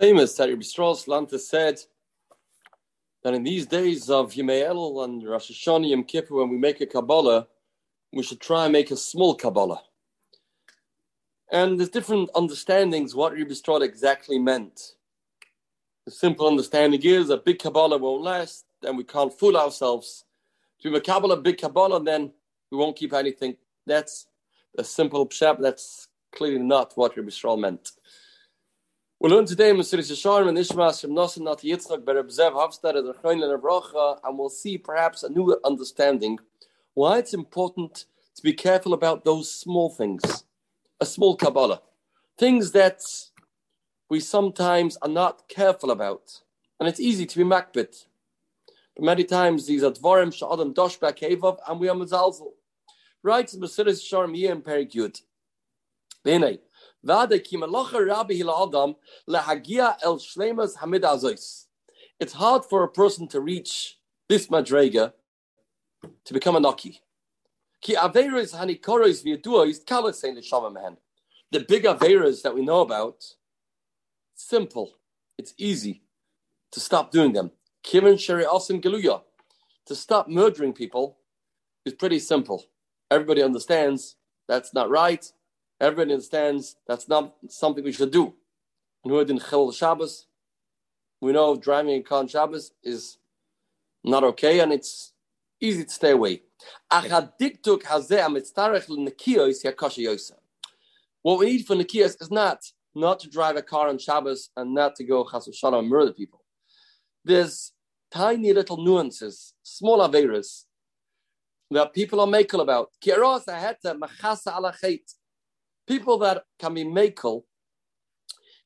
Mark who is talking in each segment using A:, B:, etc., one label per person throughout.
A: Famous that Rabbi Yisroel Salanter said that in these days of Yemei and Rosh Hashanah Yom Kippur, when we make a Kabbalah, we should try and make a small Kabbalah. And there's different understandings what Rabbi Yisroel exactly meant. The simple understanding is a big Kabbalah won't last, then we can't fool ourselves. To a Kabbalah, big Kabbalah, then we won't keep anything. That's a simple pshat. That's clearly not what Rabbi Strauss meant. We'll learn today Mesilas Yesharim and Ishmas from Nosan Nat Yitzchak Bereb Zev Havstad the Chayin and Avrocha, and we'll see perhaps a new understanding why it's important to be careful about those small things, a small Kabbalah, things that we sometimes are not careful about, and it's easy to be makbit. But many times these are dvarim sha'adam doshba kevav, and we are mezalzel. Right, Mesilas Yesharim Yem Perek Yud. B'nei. It's hard for a person to reach this madrega to become a naki. The big averas that we know about, simple, it's easy to stop doing them. To stop murdering people is pretty simple. Everybody understands that's not right. Everybody understands that's not something we should do. And who in Chil Shabbos, we know driving a car on Shabbos is not okay and it's easy to stay away. What we need for Nikias is not not to drive a car on Shabbos and not to go chas and murder people. There's tiny little nuances, small averas that people are makel about people that can be makel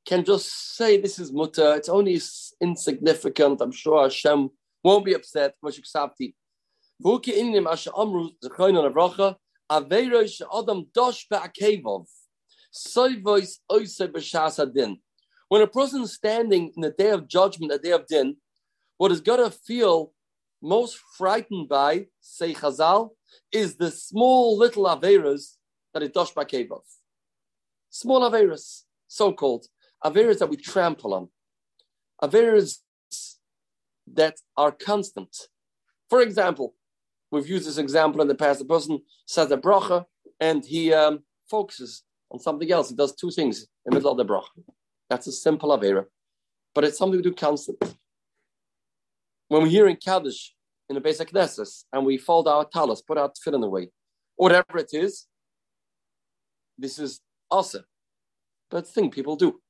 A: can just say this is mutter. It's only insignificant. I'm sure Hashem won't be upset. When a person is standing in the day of judgment, a day of din, what is going to feel most frightened by, say Chazal, is the small little averas that is dosh ba'kevov small Averas, so called Averas that we trample on, Averas that are constant. For example, we've used this example in the past. The person says a bracha and he um, focuses on something else. He does two things in the middle of the bracha. That's a simple Avera, but it's something we do constant. When we hear in Kaddish in the basic Knesset and we fold our talis, put our tefillin away, whatever it is, this is also. But thing people do.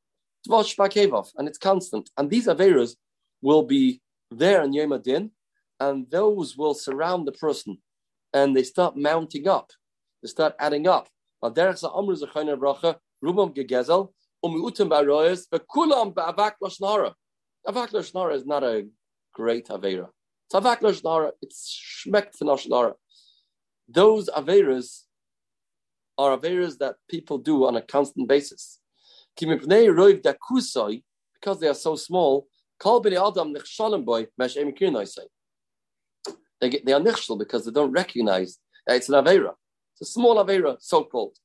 A: And it's constant. And these Averas will be there in Yom Adin, and those will surround the person. And they start mounting up. They start adding up. Rubam gegezel, umiutim baroyes, bekulam ba'avak lashnara. Avak lashnara is not a great Avera. It's avak lashnara, it's shmekt for Those Averas are Averas that people do on a constant basis. Because they are so small, they, are nichshel because they don't recognize that it's an Avera. It's a small Avera, so called.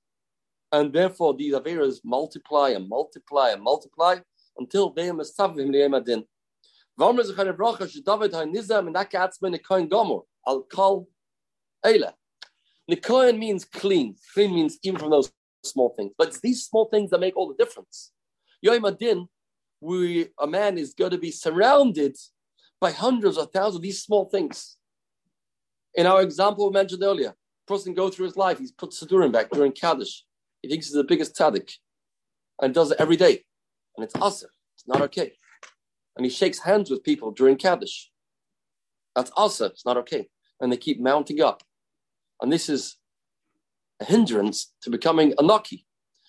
A: And therefore, these Averas multiply and multiply and multiply until they are Mesavim Liyemadin. V'omer zechar bracha shedavid ha'nizam and that gets ben kohen gomer al kol eila. Nikoyan means clean. Clean means even from those small things. But it's these small things that make all the difference. Yom Adin, we a man is going to be surrounded by hundreds or thousands of these small things. In our example we mentioned earlier, person go through his life, he's put Sidurim back during Kaddish. He thinks he's the biggest tzaddik and does it every day. And it's awesome. It's not okay. And he shakes hands with people during Kaddish. That's awesome. It's not okay. And they keep mounting up. And this is a hindrance to becoming a Naki.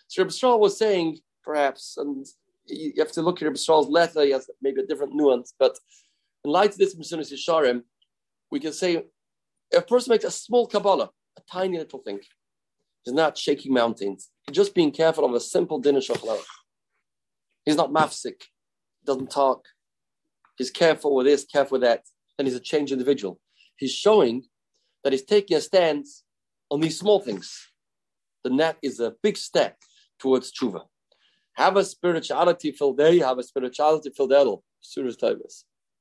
A: So Rabbi Yisroel was saying, perhaps, and you have to look at Rabbi Yisroel's letter, he has maybe a different nuance, but in light of this Mesilas Yesharim, we can say if a person makes a small Kabbalah, a tiny little thing, he's not shaking mountains, he's just being careful of a simple dinner shochalach. He's not mafsik, doesn't talk, he's careful with this, careful with that, and he's a changed individual. He's showing that he's taking a stance on these small things. The net is a big step towards tshuva. have a spirituality filled day, have a spirituality filled edel. Surah Tavis.